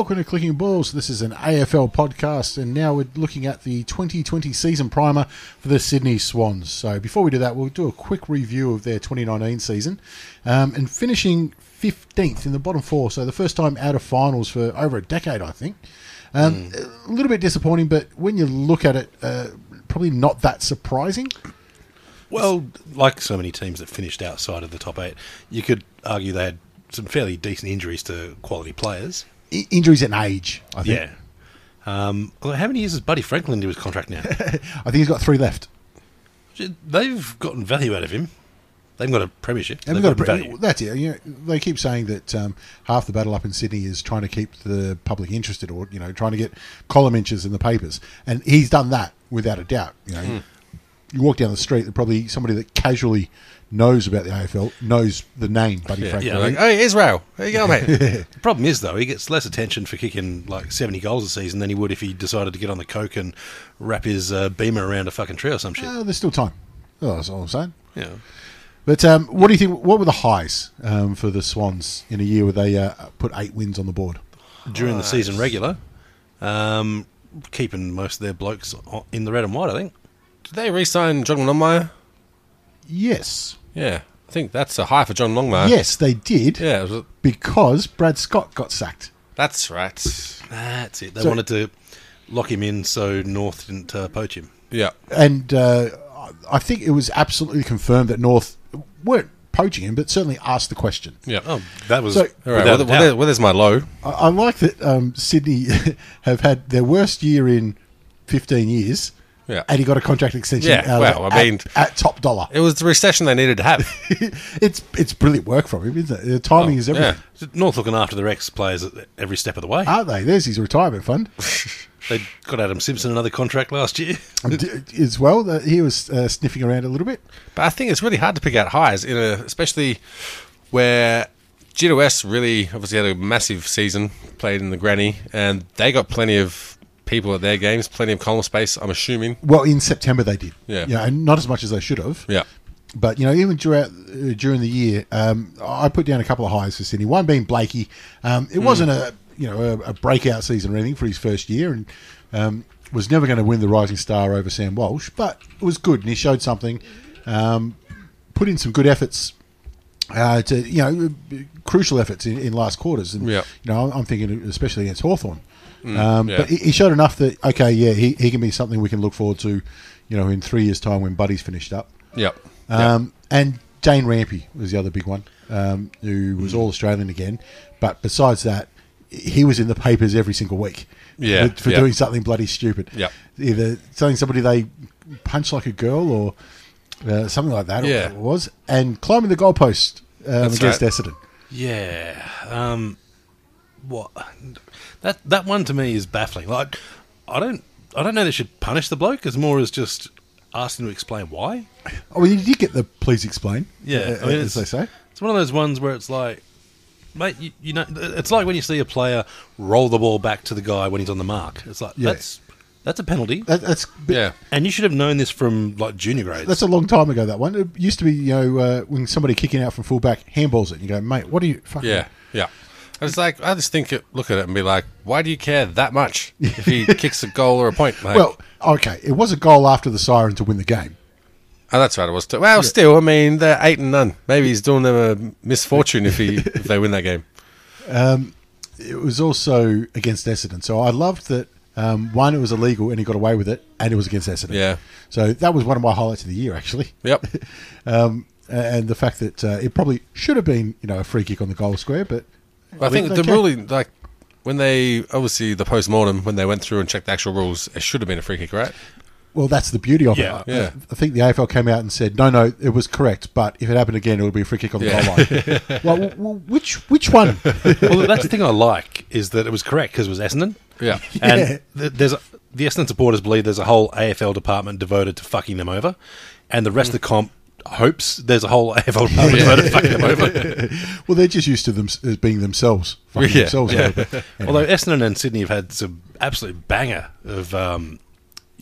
Welcome to Clicking Balls. This is an AFL podcast, and now we're looking at the 2020 season primer for the Sydney Swans. So, before we do that, we'll do a quick review of their 2019 season um, and finishing 15th in the bottom four. So, the first time out of finals for over a decade, I think. Um, A little bit disappointing, but when you look at it, uh, probably not that surprising. Well, like so many teams that finished outside of the top eight, you could argue they had some fairly decent injuries to quality players. Injuries and age, I think. Yeah. Um, how many years has Buddy Franklin into his contract now? I think he's got three left. They've gotten value out of him. They haven't got a premiership. They've got gotten a, value. that's it. You know, they keep saying that um, half the battle up in Sydney is trying to keep the public interested, or you know, trying to get column inches in the papers, and he's done that without a doubt. You know, Hmm. you walk down the street, and probably somebody that casually knows about the AFL knows the name Buddy Yeah, Franklin. yeah, like, hey, Israel, there you go, mate. the problem is, though, he gets less attention for kicking like 70 goals a season than he would if he decided to get on the coke and wrap his uh, beamer around a fucking tree or some shit. Uh, there's still time. Oh, that's all I'm saying. yeah. But um, what do you think? What were the highs um, for the Swans in a year where they uh, put eight wins on the board? During the season regular, um, keeping most of their blokes in the red and white, I think. Did they re-sign John Longmire? Yes, Yeah, I think that's a high for John Longmire. yes, they did. yeah, it was- because Brad Scott got sacked. that's right. That's it. They So- wanted to lock him in so North didn't uh, poach him. Yeah, and uh, I think it was absolutely confirmed that North weren't poaching him, but certainly asked the question. yeah. Oh, that was So- All right, well, well, there, well, there's my low. I, I like that um, Sydney have had their worst year in 15 years, Yeah. and he got a contract extension. Yeah, well, I at- mean- at, top dollar. It was the recession they needed to have. it's it's brilliant work from him, isn't it? The timing is everything, yeah. North looking after their ex players at every step of the way. aren't they? There's his retirement fund They got Adam Simpson another contract last year. As well. Uh, he was uh, sniffing around a little bit. But I think it's really hard to pick out highs, in a, especially where GWS really obviously had a massive season, played in the granny, and they got plenty of people at their games, plenty of column space. I'm assuming. Well, in September they did. Yeah. yeah, and not as much as they should have. Yeah. But you know, even throughout uh, during the year, um, I put down a couple of highs for Sydney. One being Blakey. Um, it wasn't a you know a, a breakout season or anything for his first year, and um, was never going to win the Rising Star over Sam Walsh. But it was good, and he showed something. Um, put in some good efforts. Uh, to you know, crucial efforts in, in last quarters, and Yeah. you know, I'm thinking especially against Hawthorn. Um, yeah. But he, he showed enough that okay, yeah, he, he can be something we can look forward to, you know, in three years' time when Buddy's finished up. Yep. Um, And Dane Rampe was the other big one, um, who was all Australian again. But besides that, he was in the papers every single week. Yeah, for, for yeah. doing something bloody stupid. Yep. either telling somebody they punch like a girl or uh, something like that. Yeah. it was and climbing the goalpost um, against right. Essendon. Yeah. Um, what that that one to me is baffling. Like, I don't I don't know they should punish the bloke as more as just asking to explain why. Oh, well, you did get the please explain. Yeah, uh, I mean, as they say. It's one of those ones where it's like, mate, you, you know, it's like when you see a player roll the ball back to the guy when he's on the mark. It's like Yeah. that's That's a penalty. That, that's Yeah. And you should have known this from like junior grades. That's a long time ago. That one. It used to be, you know, uh, when somebody kicking out from fullback handballs it, and you go, mate, what are you? Fucking Yeah, yeah. And it's like I just think, it, look at it and be like, why do you care that much if he kicks a goal or a point? Like, Well, okay, it was a goal after the siren to win the game. oh, that's right. It was. Too. Well, still, I mean, they're eight and none. Maybe he's doing them a misfortune if he if they win that game. It was also against Essendon, so I loved that. Um, one, it was illegal and he got away with it, and it was against Essendon. Yeah. So that was one of my highlights of the year, actually. Yep. Um, and the fact that uh, it probably should have been, you know, a free kick on the goal square, but I think the Okay. ruling, like when they obviously the post mortem when they went through and checked the actual rules, it should have been a free kick, right? Well, that's the beauty of Yeah, it. yeah. I think the AFL came out and said, no, no, it was correct, but if it happened again, it would be a free kick on the Yeah. goal line. well, well, well, which which one? well, that's the thing I like is that it was correct because it was Essendon. Yeah. And th- there's a, the Essendon supporters believe there's a whole AFL department devoted to fucking them over, and the rest of the comp hopes there's a whole AFL devoted to fucking them over. well, they're just used to them as being themselves, fucking Yeah, themselves yeah. over. Anyway, Although Essendon and Sydney have had some absolute banger of um,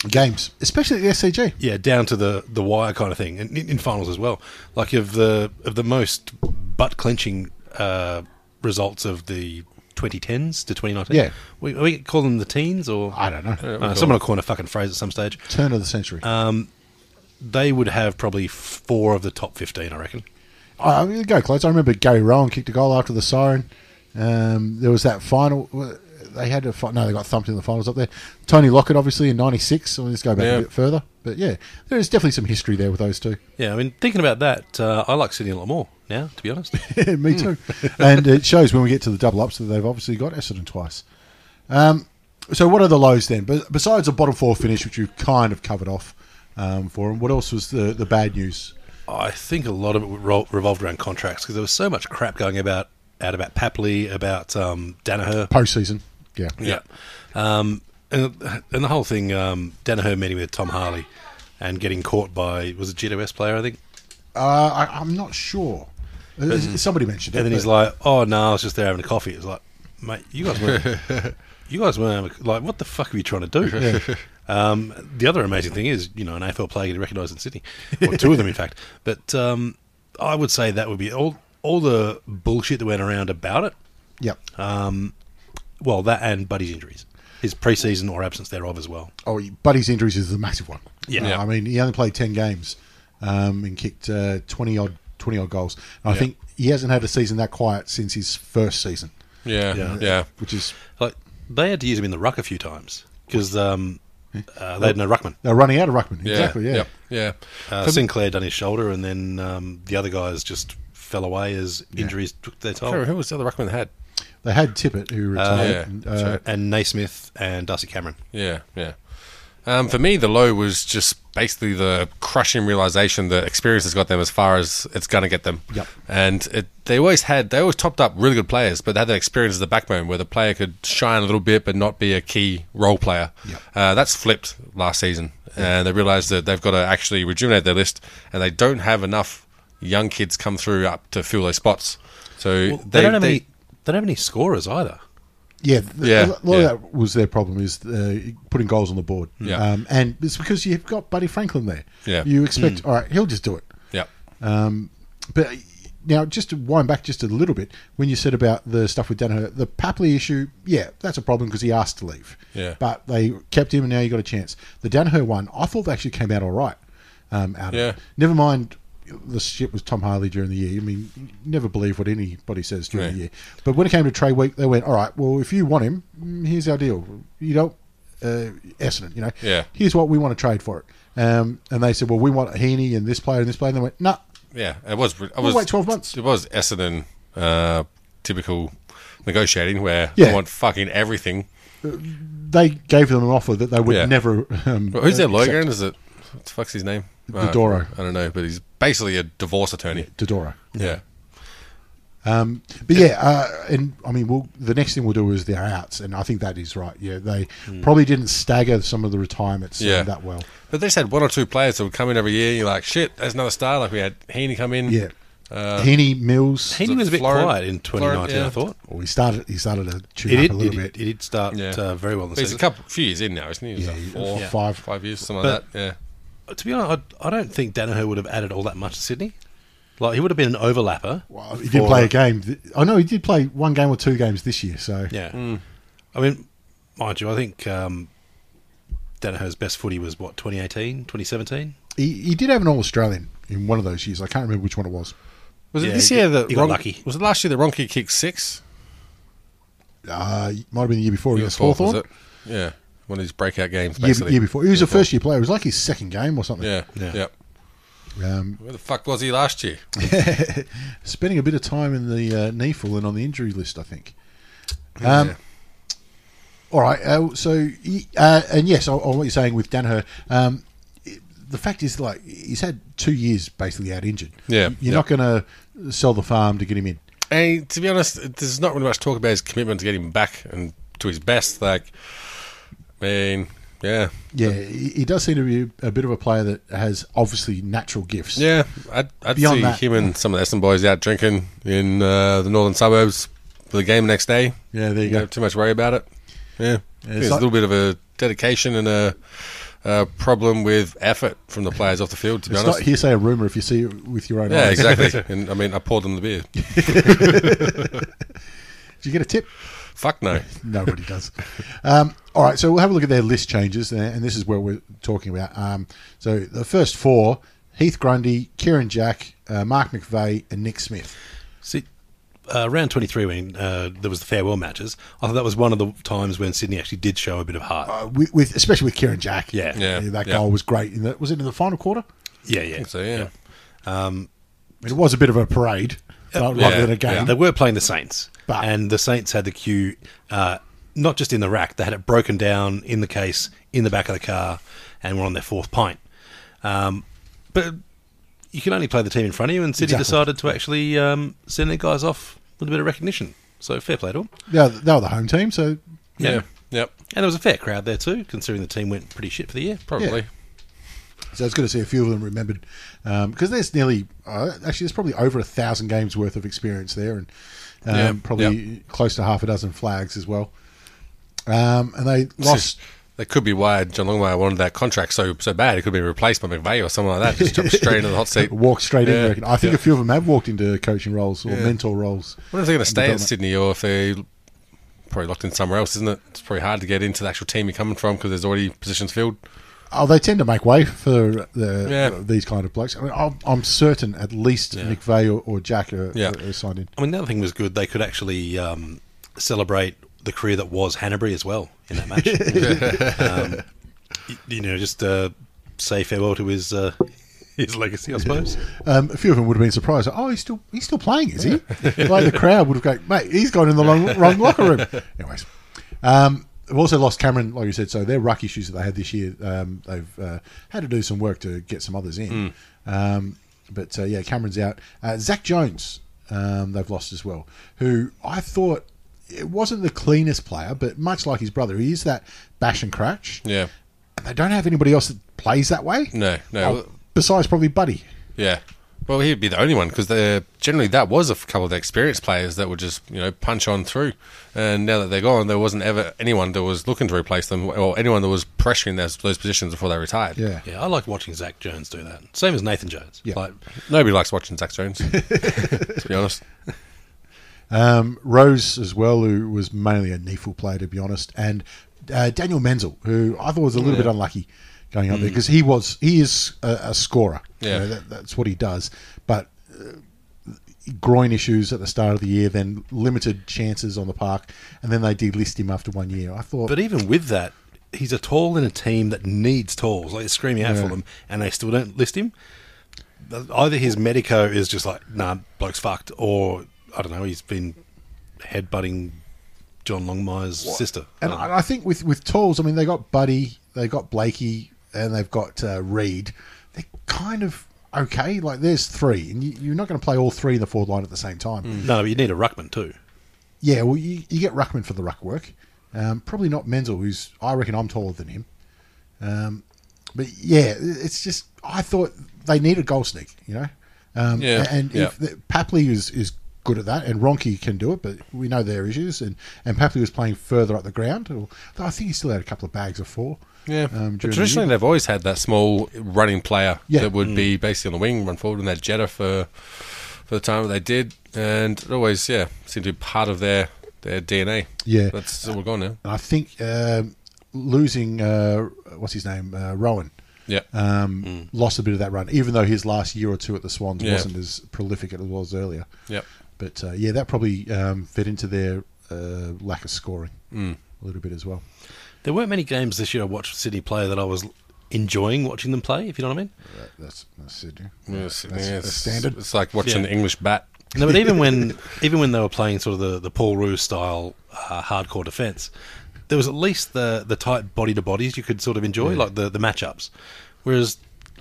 games, especially at the SCG. yeah down to the the wire kind of thing, and in, in finals as well. Like of the of the most butt clenching uh, results of the 2010s to 2019. Yeah. we, we call them the teens or I don't know. Uh, someone will coin a fucking phrase at some stage. Turn of the century. They would have probably four of the top 15, I reckon. I mean, go close. I remember Gary Rohan kicked a goal after the siren. Um, there was that final. They had to fi- no. They got thumped in the finals up there. Tony Lockett, obviously in '96. So let's go back Yeah. a bit further. But yeah, there is definitely some history there with those two. Yeah, I mean, thinking about that, uh, I like Sydney a lot more now, to be honest. Me too. and it shows when we get to the double ups that they've obviously got Essendon twice. Um, so what are the lows then? Besides the bottom four finish, which you've kind of covered off um, for him. what else was the the bad news? I think a lot of it ro- revolved around contracts because there was so much crap going about out about Papley, about um, Daniher. Postseason, yeah, Yeah. Um, and, and the whole thing, um, Daniher meeting with Tom Harley and getting caught by, was it GWS player, I think? Uh, I, I'm not sure. Uh, Somebody mentioned it. And then he's like, "Oh no, I was just there having a coffee." It's like, mate, you guys weren't. you guys weren't like, what the fuck are you trying to do? Um, the other amazing thing is, you know, an AFL player getting recognised in Sydney, or two of them, in fact. But um, I would say that would be all. All the bullshit that went around about it. Yep. Well, that and Buddy's injuries, his preseason or absence thereof as well. Oh, Buddy's injuries is a massive one. Yeah. Uh, I mean, he only played ten games um, and kicked uh, twenty odd twenty odd goals. And I Yeah. think he hasn't had a season that quiet since his first season, Yeah, Yeah. yeah, which is Like they had to use him in the ruck a few times because um, uh, they had no ruckman. they're running out of ruckman. yeah, Exactly. Yeah. yep, yeah. Uh, Sinclair done his shoulder, and then um, the other guys just fell away as injuries took their I toll. who was the other ruckman they had? They had Tippett who retired. yeah, and, uh, right. And Naismith and Darcy Cameron. Yeah, yeah. Um, for me, the low was just basically the crushing realization that experience has got them as far as it's going to get them. Yep. And it, they always had, they always topped up really good players, but they had that experience as the backbone where the player could shine a little bit but not be a key role player. Yep. Uh, that's flipped last season. And they realized that they've got to actually rejuvenate their list, and they don't have enough young kids come through up to fill those spots. So Well, they, don't have they- any. They don't have any scorers either. Yeah, th- Yeah, a lot yeah. of that was their problem is uh, putting goals on the board. Yeah. um, and it's because you've got Buddy Franklin there. Yeah. you expect all right, he'll just do it. yeah. But now, just to wind back just a little bit, when you said about the stuff with Daniher, the Papley issue, yeah, that's a problem because he asked to leave. Yeah. But they kept him, and now you got a chance. The Daniher one, I thought they actually came out all right. Um, out Yeah. of it. Never mind the shit was Tom Harley during the year. I mean, you never believe what anybody says during Yeah. the year. But when it came to trade week, they went, all right, well, if you want him, mm, here's our deal. You don't, uh, Essendon, you know, Yeah. here's what we want to trade for it. Um, and they said, well, we want Heaney and this player and this player. And they went, no, Yeah, it was. It We'll was wait 12 months. It was Essendon uh, typical negotiating where Yeah. they want fucking everything. they gave them an offer that they would Yeah. never. Um, who's their lawyer? Is it what the fuck's his name? Uh, I don't know, but he's basically a divorce attorney. Dodoro. Yeah, Um, but yeah, uh, and I mean, we'll, the next thing we'll do is their outs, and I think that is right. Yeah, they probably didn't stagger some of the retirements um, Yeah. that well. but they just had one or two players that would come in every year. You're like, shit, there's another star. Like we had Heaney come in. Yeah. Heaney, Mills. Heaney was a bit Florent- quiet in 2019, Florent, I thought. Oh, he started. He started to tune He up did, a he, little did, bit. he did start Yeah. uh, very well in the But he's a couple, few years in now, isn't he? He's Yeah, like four, yeah. five. five years, something But- like that. Yeah. To be honest, I, I don't think Daniher would have added all that much to Sydney. Like he would have been an overlapper. Well, he did for- play a game. I know he did play one game or two games this year. So Yeah, Mm. I mean, mind you, I think um, Daniher's best footy was what 2018, 2017. he, he did have an All Australian in one of those years. I can't remember which one it was. Was Yeah, it this he- year that he got Ron- lucky. Was it last year that Ronke kicked six? Uh, might have been the year before Year against before, was Hawthorn. it? Yeah, one of his breakout games. Year, Basically. year before, he was a first year player. It was like his second game or something. Yeah, Yeah. yeah. Um, Where the fuck was he last year? spending a bit of time in the uh, NEAFL and on the injury list, I think. Um, Yeah. All right. Uh, so, uh, and yes, on, on what you're saying with Daniher, um, the fact is, like, he's had two years basically out injured. Yeah, You're yeah. not going to sell the farm to get him in. And to be honest, there's not really much talk about his commitment to get him back and to his best. Like, I mean, yeah, Yeah, he, he does seem to be a bit of a player that has obviously natural gifts. yeah. I'd, I'd Beyond see that- him and some of the Essendon boys out drinking in uh, the northern suburbs for the game the next day. Yeah, there you go. don't have too much worry about it. Yeah, it's there's like- a little bit of a dedication and a, a problem with effort from the players off the field. To be It's honest, not hearsay or rumor if you see it with your own yeah, eyes. exactly. and I mean, I poured them the beer. Did you get a tip? Fuck no. Nobody does. Um, all right, so we'll have a look at their list changes, uh, and this is where we're talking about. Um, so the first four: Heath Grundy, Kieran Jack, uh, Mark McVeigh, and Nick Smith. See, uh, round 23 when uh, there was the farewell matches, I thought that was one of the times when Sydney actually did show a bit of heart. Uh, with, with especially with Kieran Jack. Yeah. Yeah. that yeah. goal was great. In the, was it in the final quarter? yeah, yeah. So yeah, I mean, it was a bit of a parade, rather yeah, than a game. yeah. They were playing the Saints, But- and the Saints had the cue uh, not just in the rack; they had it broken down in the case in the back of the car, and were on their fourth pint. Um, but you can only play the team in front of you, and Sydney Exactly. decided to actually um, send their guys off with a bit of recognition. So fair play to them. Yeah, they were the home team, so yeah, yep, And there was a fair crowd there too, considering the team went pretty shit for the year. probably. So it's good to see a few of them remembered because there's nearly uh, actually there's probably over a thousand games worth of experience there, and um, Yeah, probably close to half a dozen flags as well. Um, and they lost. That could be why John Longmire wanted that contract so so bad. It could be replaced by McVeigh or something like that. Just jump straight into the hot seat. Walk straight in. Yeah, I. I think yeah. a few of them have walked into coaching roles or Yeah. mentor roles. I wonder if they're going to stay at Development. Sydney or if they're probably locked in somewhere else, isn't it? It's probably hard to get into the actual team you're coming from because there's already positions filled. Oh, they tend to make way for the, Yeah. these kind of blokes. I mean, I'm, I'm certain at least McVeigh or, or Jack are, Yeah. are signed in. I mean, the other thing was good. They could actually um, celebrate the career that was Hannebery as well in that match. um, you know, just uh, say farewell to his uh, his legacy, I suppose. Um, a few of them would have been surprised. Oh, he's still he's still playing, is he? like the crowd would have gone, mate, he's gone in the wrong, wrong locker room. Anyways, um, they've also lost Cameron, like you said. So their ruck issues that they had this year, um, they've uh, had to do some work to get some others in. Um, but uh, yeah, Cameron's out. Uh, Zak Jones, um, they've lost as well. Who I thought it wasn't the cleanest player, but much like his brother, he is that bash and cratch. Yeah. And they don't have anybody else that plays that way. No, no. Oh, besides probably Buddy. Yeah. Well, he'd be the only one because generally that was a couple of the experienced players that would just you know punch on through. And now that they're gone, there wasn't ever anyone that was looking to replace them or anyone that was pressuring those, those positions before they retired. Yeah. Yeah, I like watching Zak Jones do that. Same as Nathan Jones. Yeah. Like, Nobody likes watching Zak Jones, to be honest. Um, Rose as well, who was mainly a NEAFL player to be honest, and uh, Daniel Menzel, who I thought was a little bit unlucky going up there because he was he is a, a scorer. You Yeah. know, that, that's what he does. But uh, groin issues at the start of the year, then limited chances on the park, and then they delist him after one year. I thought, but even with that, he's a tall in a team that needs talls. Like they're screaming out Yeah. for them, and they still don't list him. Either his medico is just like, nah, bloke's fucked, or I don't know, he's been headbutting John Longmire's sister. And I. I, think with with talls, I mean, they got Buddy, they got Blakey, and they've got uh, Reid. They're kind of okay. Like there's three, and you, you're not going to play all three in the forward line at the same time. no, but you need a ruckman too. Yeah, well, you, you get Ruckman for the ruck work. Um, probably not Menzel, who's I reckon I'm taller than him. Um, but yeah, it's just I thought they need a goal sneak, you know. Um, Yeah, and yeah. if the, Papley is is good at that, and Ronke can do it, but we know their issues. And and Papley was playing further up the ground. Or, I think he still had a couple of bags of four. Yeah, um, but during the traditionally they've always had that small running player Yeah. that would be basically on the wing, run forward, and that Jetta for for the time that they did, and it always yeah seemed to be part of their their DNA. Yeah. that's all we're going now. And I think um, losing uh, what's his name uh, Rohan. Yeah, Um, Lost a bit of that run, even though his last year or two at the Swans Yeah. wasn't as prolific as it was earlier. Yep. But uh, yeah, that probably um, fed into their uh, lack of scoring Mm. a little bit as well. There weren't many games this year I watched Sydney play that I was enjoying watching them play. If you know what I mean. That, that's, that's Sydney. Yes, that's, yes. that's standard. It's like watching Yeah. the English bat. No, but even when even when they were playing sort of the, the Paul Roos style uh, hardcore defence, there was at least the the tight body to bodies you could sort of enjoy, like the the matchups. Whereas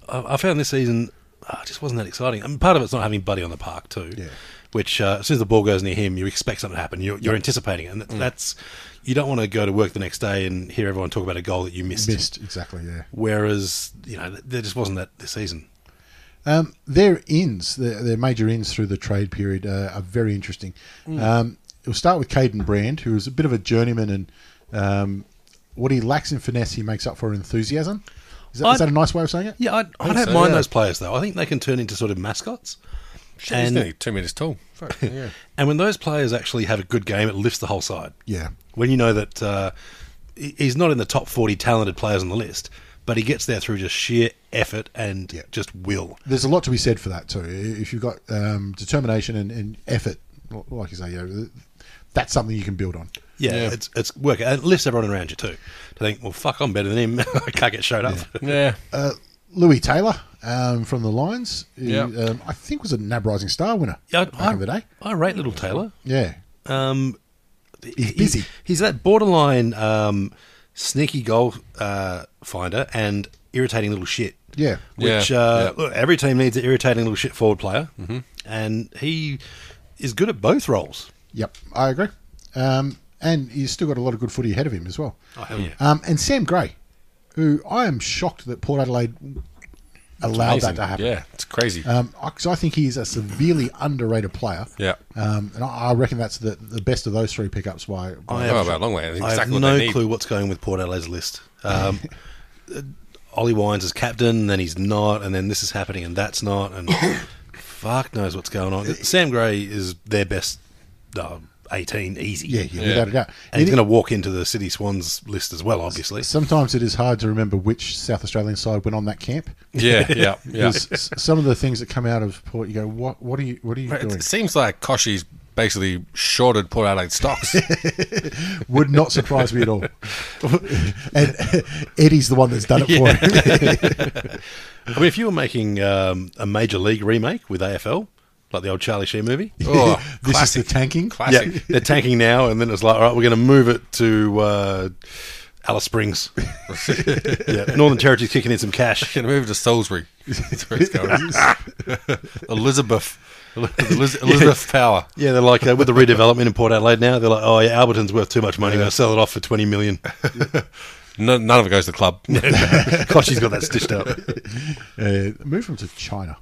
I, I found this season uh, it just wasn't that exciting. I mean, part of it's not having Buddy on the park too, Yeah. Which uh, as soon as the ball goes near him, you expect something to happen. You're, you're anticipating it, and that, that's you don't want to go to work the next day and hear everyone talk about a goal that you missed. Missed exactly. Yeah. Whereas you know there just wasn't that this season. Um, their ins, their, their major ins through the trade period, uh, are very interesting. Um, we'll start with Kaiden Brand, who is a bit of a journeyman, and um, what he lacks in finesse, he makes up for enthusiasm. Is that, is that a nice way of saying it? Yeah, I, I think don't so, mind yeah. those players though. I think they can turn into sort of mascots. Shit, he's And- nearly two meters tall. Fuck, yeah. And when those players actually have a good game, it lifts the whole side. Yeah. When you know that uh, he's not in the top 40 talented players on the list, but he gets there through just sheer effort and Yeah. just will. There's a lot to be said for that too. If you've got um, determination and, and effort, like you say, you know, that's something you can build on. Yeah, Yeah. it's it's work. And it lifts everyone around you too. To think, well, fuck, I'm better than him. I can't get showed up. yeah. Uh, Lewis Taylor um, from the Lions, who, Yeah. um, I think was a NAB Rising Star winner Yeah, back I, in the day. I rate little Taylor. Yeah, Um, He's busy. he's that borderline um, sneaky goal uh, finder and irritating little shit. yeah, Which Yeah, uh, yeah. look, every team needs an irritating little shit forward player, mm-hmm. and he is good at both roles. yep, I agree. Um, and he's still got a lot of good footy ahead of him as well. Oh hell yeah! Um, and Sam Gray, who I am shocked that Port Adelaide allowed Amazing. that to happen. Yeah, it's crazy. Um, because I think he's a severely underrated player. yeah. Um, and I, I reckon that's the, the best of those three pickups by. by I Oh, have- about a long way. I have no they clue what's going with Port Adelaide's list. Um, Ollie Wines is captain, and then he's not, and then this is happening, and that's not, and fuck knows what's going on. Sam Gray is their best uh, eighteen, easy. yeah, yeah, Yeah. without a doubt. and he's going to walk into the Sydney Swans list as well, obviously. Sometimes it is hard to remember which South Australian side went on that camp. Yeah, yeah, yeah. S- some of the things that come out of Port, you go, what? What are you? What are you It doing? seems like Kochie's basically shorted Port Adelaide stocks. Would not surprise me at all. and Eddie's the one that's done it for him. I mean, if you were making um, a major league remake with AFL, like the old Charlie Sheen movie, oh, this classic. is the tanking. Classic. yeah, they're tanking now, and then it's like, all right, we're going to move it to uh, Alice Springs. yeah, Northern Territory's kicking in some cash. Can move to Salisbury. That's where it's going. Elizabeth. Eliz- Elizabeth Power. Yeah, they're like uh, with the redevelopment in Port Adelaide now. They're like, oh yeah, Alberton's worth too much money. We're going to sell it off for twenty million. No, none of it goes to the club. Gosh, she's got that stitched up. Uh, move them to China.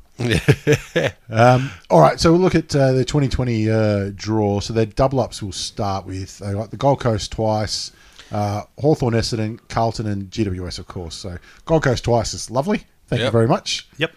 um, all right, so we'll look at uh, the 2020 uh, draw. So their double ups will start with they got the Gold Coast twice, uh, Hawthorn, Essendon, Carlton, and GWS, of course. So Gold Coast twice is lovely. Thank you very much. Yep.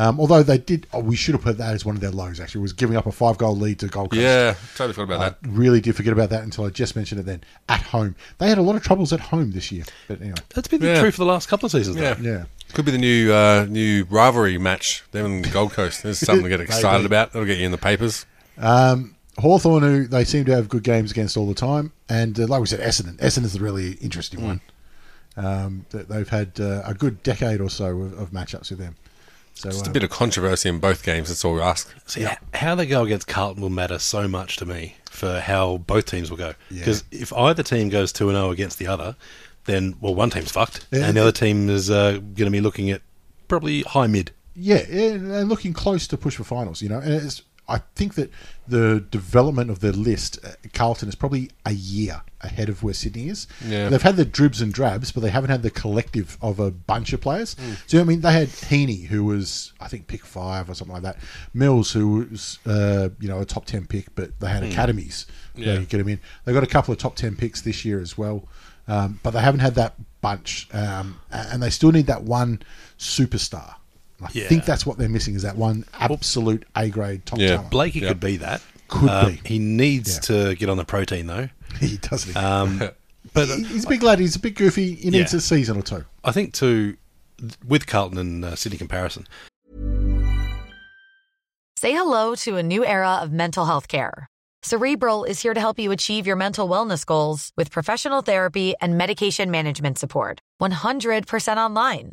Um, although they did, oh, we should have put that as one of their lows. Actually, was giving up a five goal lead to Gold Coast. Yeah, totally forgot about I that. really did forget about that until I just mentioned it. Then at home, they had a lot of troubles at home this year. But anyway, That's been the Yeah. truth for the last couple of seasons. Yeah. though. yeah. Could be the new uh, new rivalry match. Them and Gold Coast. There's something to get excited about. It'll get you in the papers. Um, Hawthorn, who they seem to have good games against all the time, and uh, like we said, Essendon. Essendon's a really interesting one. Um, that they've had uh, a good decade or so of, of matchups with them. So Just uh, a bit of controversy in both games. That's all we ask. See, h- how they go against Carlton will matter so much to me for how both teams will go. Yeah. Because if either team goes 2 and 0 against the other, then, well, one team's fucked. Yeah. And the other team is uh, going to be looking at probably high mid. yeah, yeah, they're looking close to push for finals. You know, and it's, I think that the development of the list, uh, Carlton is probably a year ahead of where Sydney is. Yeah. They've had the dribs and drabs, but they haven't had the collective of a bunch of players. So I mean, they had Heaney, who was I think pick five or something like that. Mills, who was uh, you know a top ten pick, but they had academies. Yeah. They could get him in. They got a couple of top ten picks this year as well, um, but they haven't had that bunch, um, and they still need that one superstar. I Yeah. think that's what they're missing is that one absolute A grade top Yeah. talent. Blakey Yeah. could be that. Could Um, be. He needs Yeah. to get on the protein though. He doesn't. Um, but He- he's a big lad. He's a bit goofy. He needs Yeah. a season or two. I think too, with Carlton and uh, Sydney comparison, Say hello to a new era of mental health care. Cerebral is here to help you achieve your mental wellness goals with professional therapy and medication management support. 100% online.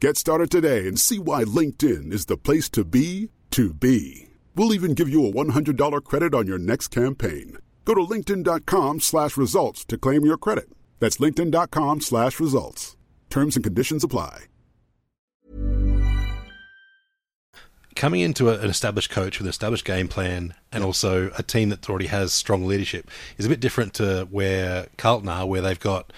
Get started today and see why LinkedIn is the place to be to be. We'll even give you a $100 credit on your next campaign. Go to linkedin.com slash results to claim your credit. That's linkedin.com slash results. Terms and conditions apply. coming into a, an established coach with an established game plan and also a team that already has strong leadership is a bit different to where Carlton are, where they've got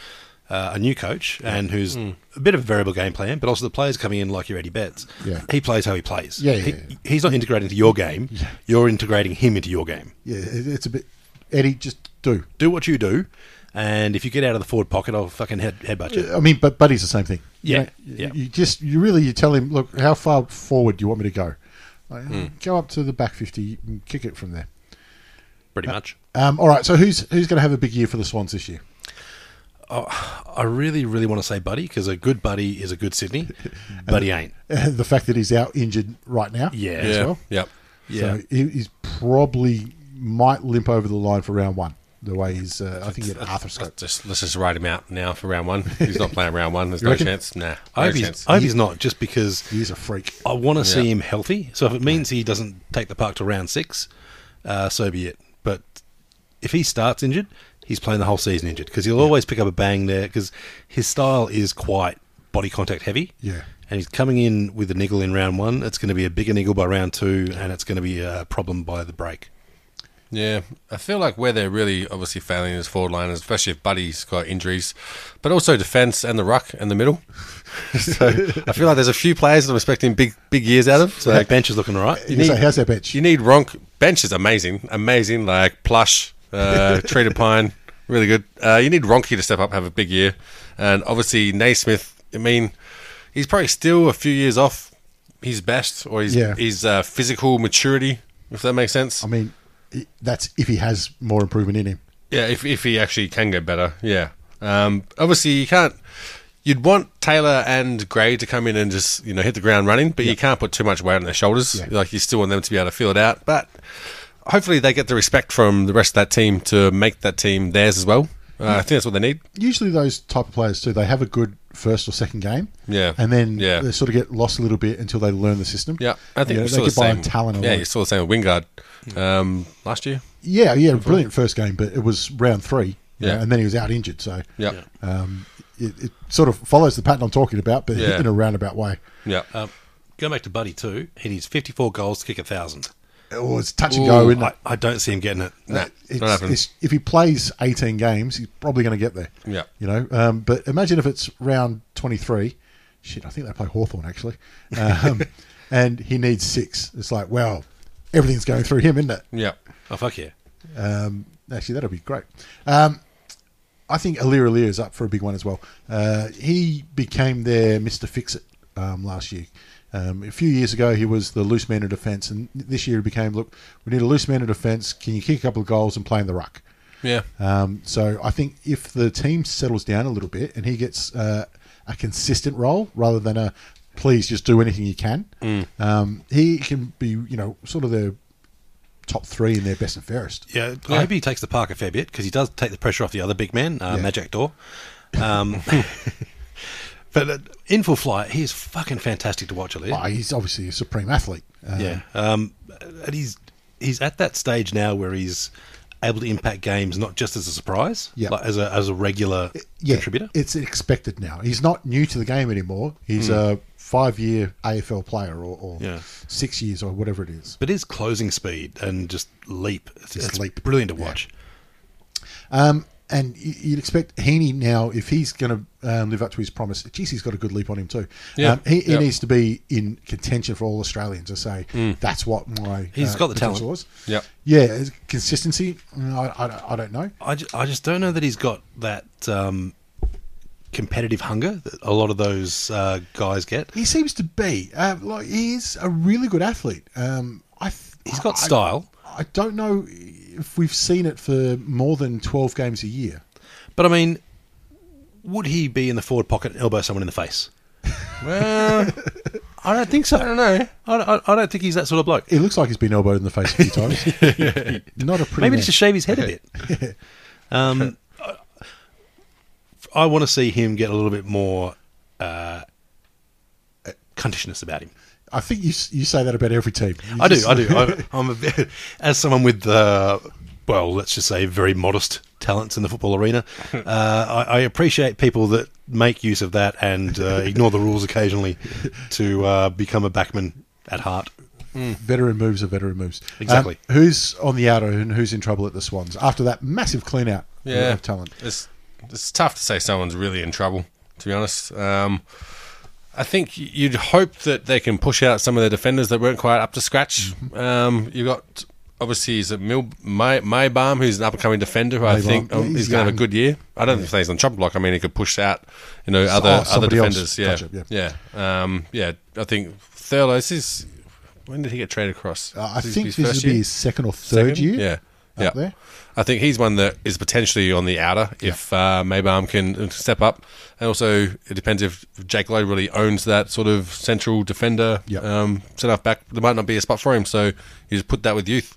uh, a new coach and who's Hmm. a bit of a variable game plan, but also the players coming in like your Eddie Betts. Yeah. He plays how he plays. Yeah, yeah, He- yeah. He's not integrating into your game. You're integrating him into your game. Yeah, it's a bit. Eddie, just do. Do what you do, and if you get out of the forward pocket, I'll fucking head headbutt you. I mean, but Buddy's the same thing. You Yeah, know, yeah. You just, you really, you tell him, look, how far forward do you want me to go? Like, Hmm. Go up to the back fifty and kick it from there. Pretty much. Um, all right, so who's who's going to have a big year for the Swans this year? I really, really want to say Buddy because a good Buddy is a good Sydney, but he ain't. the fact that he's out injured right now. Yeah. as Yeah. well. Yep. Yeah. So he, he's probably might limp over the line for round one. The way he's, uh, I think he had arthroscope. Just let's just write him out now for round one. He's not playing round one. There's no reckon? chance. Nah, I no hope, he's. I hope he's not, just because he's a freak. I want to see him healthy. So if it means he doesn't take the park to round six, uh, so be it. But if he starts injured, he's playing the whole season injured because he'll always pick up a bang there because his style is quite body contact heavy. Yeah. And he's coming in with a niggle in round one. It's going to be a bigger niggle by round two, and it's going to be a problem by the break. Yeah, I feel like where they're really obviously failing is forward line, especially if Buddy's got injuries, but also defense and the ruck and the middle. so I feel like there's a few players that I'm expecting big big years out of. So that bench is looking all right. You say, how's that bench? You need Ronk. Bench is amazing, amazing. Like plush, uh, treated pine, really good. Uh, you need Ronky to step up, have a big year, and obviously Naismith. I mean, he's probably still a few years off his best or his Yeah. his uh, physical maturity, if that makes sense. I mean, that's if he has more improvement in him. Yeah, if if he actually can get better, yeah. Um, obviously, you can't. You'd want Taylor and Gray to come in and just you know hit the ground running, but you can't put too much weight on their shoulders. Yeah. Like you still want them to be able to feel it out. But hopefully, they get the respect from the rest of that team to make that team theirs as well. Uh, I think that's what they need. Usually, those type of players too, they have a good first or second game. Yeah. And then Yeah. they sort of get lost a little bit until they learn the system. Yeah, I think You know, they saw the get by on same. talent yeah, alone. you saw the same with Wingard um, last year. Yeah, yeah, brilliant first game, but it was round three, you know, Yeah. and then he was out injured. So Yeah. um, it, it sort of follows the pattern I'm talking about, but Yeah. in a roundabout way. Yeah. Um, going back to Buddy too, he needs 54 goals to kick a thousand. It was touch and go, isn't I, it? I don't see him getting it. It's, not happening. it's, if he plays 18 games, he's probably going to get there. Yeah. You know, um, but imagine if it's round 23. Shit, I think they play Hawthorn actually. Um, and he needs six. It's like, well, everything's going through him, isn't it? Yeah. Oh fuck yeah! Um, actually, that'll be great. Um, I think Aliir Aliir is up for a big one as well. Uh, he became their Mr. Fix It um, last year. Um, a few years ago, he was the loose man in defence, and this year he became look, we need a loose man in defence. Can you kick a couple of goals and play in the ruck? Yeah. Um, so I think if the team settles down a little bit and he gets uh, a consistent role rather than a please just do anything you can, um, he can be you know sort of the top three in their best and fairest. Yeah, I hope he takes the park a fair bit because he does take the pressure off the other big man, uh, Yeah. Majak Daw. Um, but uh, in full flight, he is fucking fantastic to watch. Ali. Oh, he's obviously a supreme athlete. Um, yeah, um, and he's he's at that stage now where he's able to impact games not just as a surprise, Yeah. like as a as a regular yeah, contributor. It's expected now. He's not new to the game anymore. He's a five-year AFL player, or, or Yeah. six years, or whatever it is. But his closing speed and just leap, it's, Just it's leap. brilliant to Yeah. watch. Um, and you'd expect Heaney now, if he's going to um, live up to his promise, geez, he's got a good leap on him too. Yeah. Um, he, he Yep. needs to be in contention for all Australians to say that's what my He's uh, got the talent. was. Yep. Yeah, is- consistency. mm, I, I, I don't know. I just, I just don't know that he's got that um, competitive hunger that a lot of those uh, guys get. He seems to be uh, like he is a really good athlete. Um, I th- He's got I- style. I don't know if we've seen it for more than twelve games a year. But I mean, would he be in the forward pocket and elbow someone in the face? Well, I don't think so. I don't know. I, I, I don't think he's that sort of bloke. He looks like he's been elbowed in the face a few times. Not a pretty Maybe man. just to shave his head a bit. um, I, I want to see him get a little bit more uh, cuntishness about him. I think you you say that about every team. You I do, I do. I, I'm a bit, as someone with, uh, well, let's just say, very modest talents in the football arena. Uh, I, I appreciate people that make use of that and uh, ignore the rules occasionally to uh, become a backman at heart. veteran moves are veteran moves. Exactly. Um, who's on the outer and who's in trouble at the Swans after that massive clean out Yeah. of talent? It's it's tough to say someone's really in trouble. To be honest, um, I think you'd hope that they can push out some of their defenders that weren't quite up to scratch. Um, you got obviously is it Mil May Maybaum, who's an up and coming defender who I Maybaum. think um, He's is going to have a good year. I don't think he's on chopping block. I mean, he could push out you know other oh, other defenders. Yeah, it, yeah, yeah, um, yeah. I think Thurlow. Is when did he get traded across? Uh, I think his this would be his second or third Second? year. Yeah, yeah. up there. I think he's one that is potentially on the outer if uh, Maybaum can step up, and also it depends if Jake Lowe really owns that sort of central defender Yep. um, set off back. There might not be a spot for him, so you just put that with youth.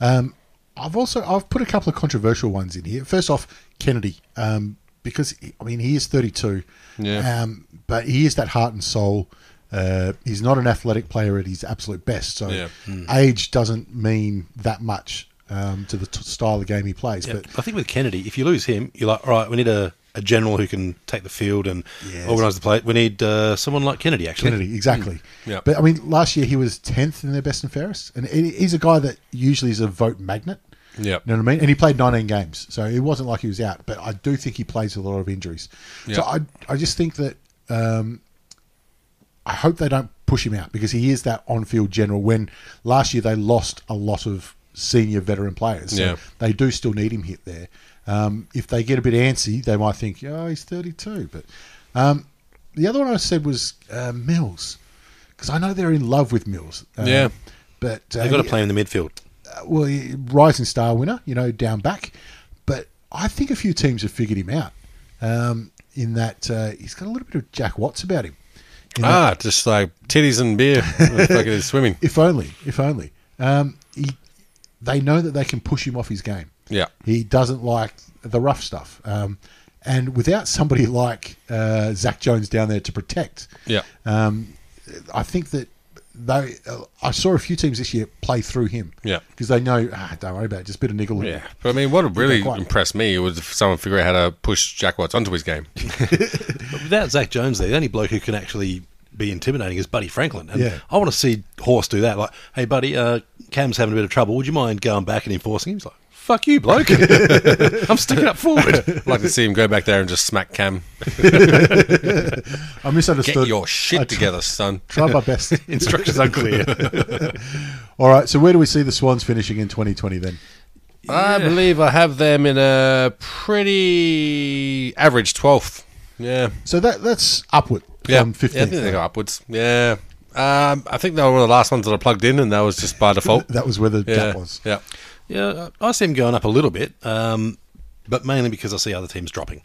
Um, I've also I've put a couple of controversial ones in here. First off, Kennedy, um, because I mean he is 32, Yeah. um, but he is that heart and soul. Uh, he's not an athletic player at his absolute best, so Yeah. age doesn't mean that much um, to the t- style of game he plays. Yeah, But I think with Kennedy, if you lose him, you're like, all right, we need a, a general who can take the field and Yes. organise the play. We need uh, someone like Kennedy, actually. Kennedy, exactly. Yeah. But I mean, last year he was tenth in their best and fairest, and he's a guy that usually is a vote magnet. Yeah. You know what I mean? And he played 19 games, so it wasn't like he was out. But I do think he plays a lot of injuries. So I, I just think that um, I hope they don't push him out because he is that on-field general. When last year they lost a lot of senior veteran players, so Yeah. they do still need him hit there. Um, if they get a bit antsy, they might think, "Oh, he's 32." But um, the other one I said was uh, Mills because I know they're in love with Mills. Um, Yeah. but uh, They've got to play him in the midfield. well, rising star winner, you know, down back. But I think a few teams have figured him out. Um, in that uh, he's got a little bit of Jack Watts about him. In that- Ah, just like titties and beer, fucking swimming. if only, if only. Um, he, they know that they can push him off his game. Yeah. He doesn't like the rough stuff. Um, and without somebody like uh, Zak Jones down there to protect, Yeah. um, I think that they, uh, I saw a few teams this year play through him. Yeah. because they know, ah, don't worry about it, just a bit of niggle. Yeah, but I mean, what really quite. impressed me was if someone figure out how to push Jack Watts onto his game. Without Zak Jones there, the only bloke who can actually be intimidating is Buddy Franklin. And Yeah. I want to see Horse do that. Like, hey, buddy, uh, Cam's having a bit of trouble. Would you mind going back and enforcing him? He's like, fuck you, bloke. I'm sticking up forward. I'd like to see him go back there and just smack Cam. I misunderstood. Get your shit tr- together, son. Try my best. Instructions unclear. All right, so where do we see the Swans finishing in 2020 then? I believe I have them in a pretty average 12th. Yeah. So that that's upward Yeah. from yeah, I think they go upwards. Yeah. Um, I think they were one of the last ones that I plugged in, and that was just by default. that was where the yeah. gap was. Yeah. Yeah, I see them going up a little bit, um, but mainly because I see other teams dropping.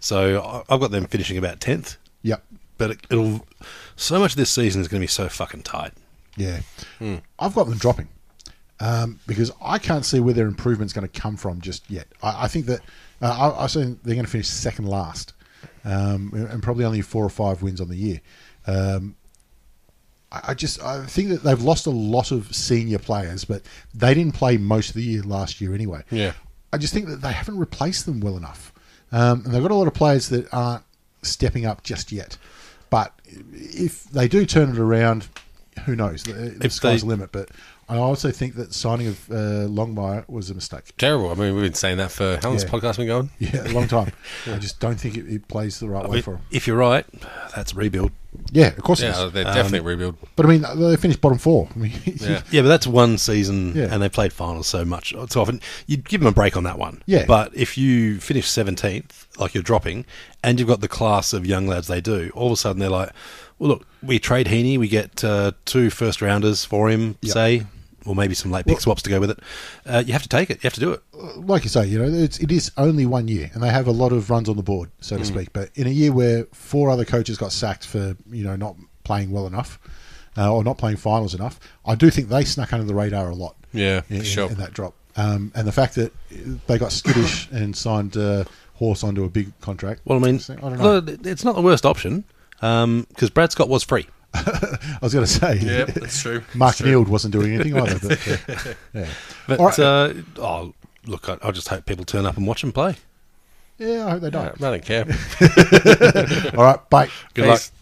So I- I've got them finishing about tenth. Yep. But it, it'll so much of this season is going to be so fucking tight. Yeah. I've got them dropping um, because I can't see where their improvement's going to come from just yet. I, I think that uh, I, I think they're going to finish second last um, and probably only four or five wins on the year. Um, I just I think that they've lost a lot of senior players, but they didn't play most of the year last year anyway. Yeah. I just think that they haven't replaced them well enough, um, and they've got a lot of players that aren't stepping up just yet. But if they do turn it around, who knows? The, the sky's they- the limit. But I also think that signing of uh, Longmire was a mistake. Terrible. I mean, we've been saying that for how long's Yeah. podcast been going? Yeah, a long time. I just don't think it, it plays the right I way mean, for them. if you're right, that's rebuild. Yeah, of course. Yeah, is. they're Um, definitely rebuild. But I mean, they finished bottom four. I mean, Yeah. Yeah, but that's one season, Yeah. and they played finals so much so often. You'd give them a break on that one. Yeah. But if you finish seventeenth, like you're dropping, and you've got the class of young lads they do, all of a sudden they're like, "Well, look, we trade Heeney, we get uh, two first rounders for him, Yep. say, or maybe some late pick swaps to go with it. Uh, you have to take it. You have to do it. like you say, you know, it's, it is only one year, and they have a lot of runs on the board, so to Mm. speak. But in a year where four other coaches got sacked for you know not playing well enough uh, or not playing finals enough, I do think they snuck under the radar a lot. Yeah, in, sure. in that drop, um, and the fact that they got skittish and signed uh, Horse onto a big contract. Well, I mean, I don't know. look, it's not the worst option because Brad Scott was free. I was going to say, Yeah, that's true. Mark. Neeld wasn't doing anything either. But, uh, yeah, But right. uh, oh, look, I, I just hope people turn up and watch him play. yeah, I hope they don't. I don't care. All right, bye. Good luck. Peace.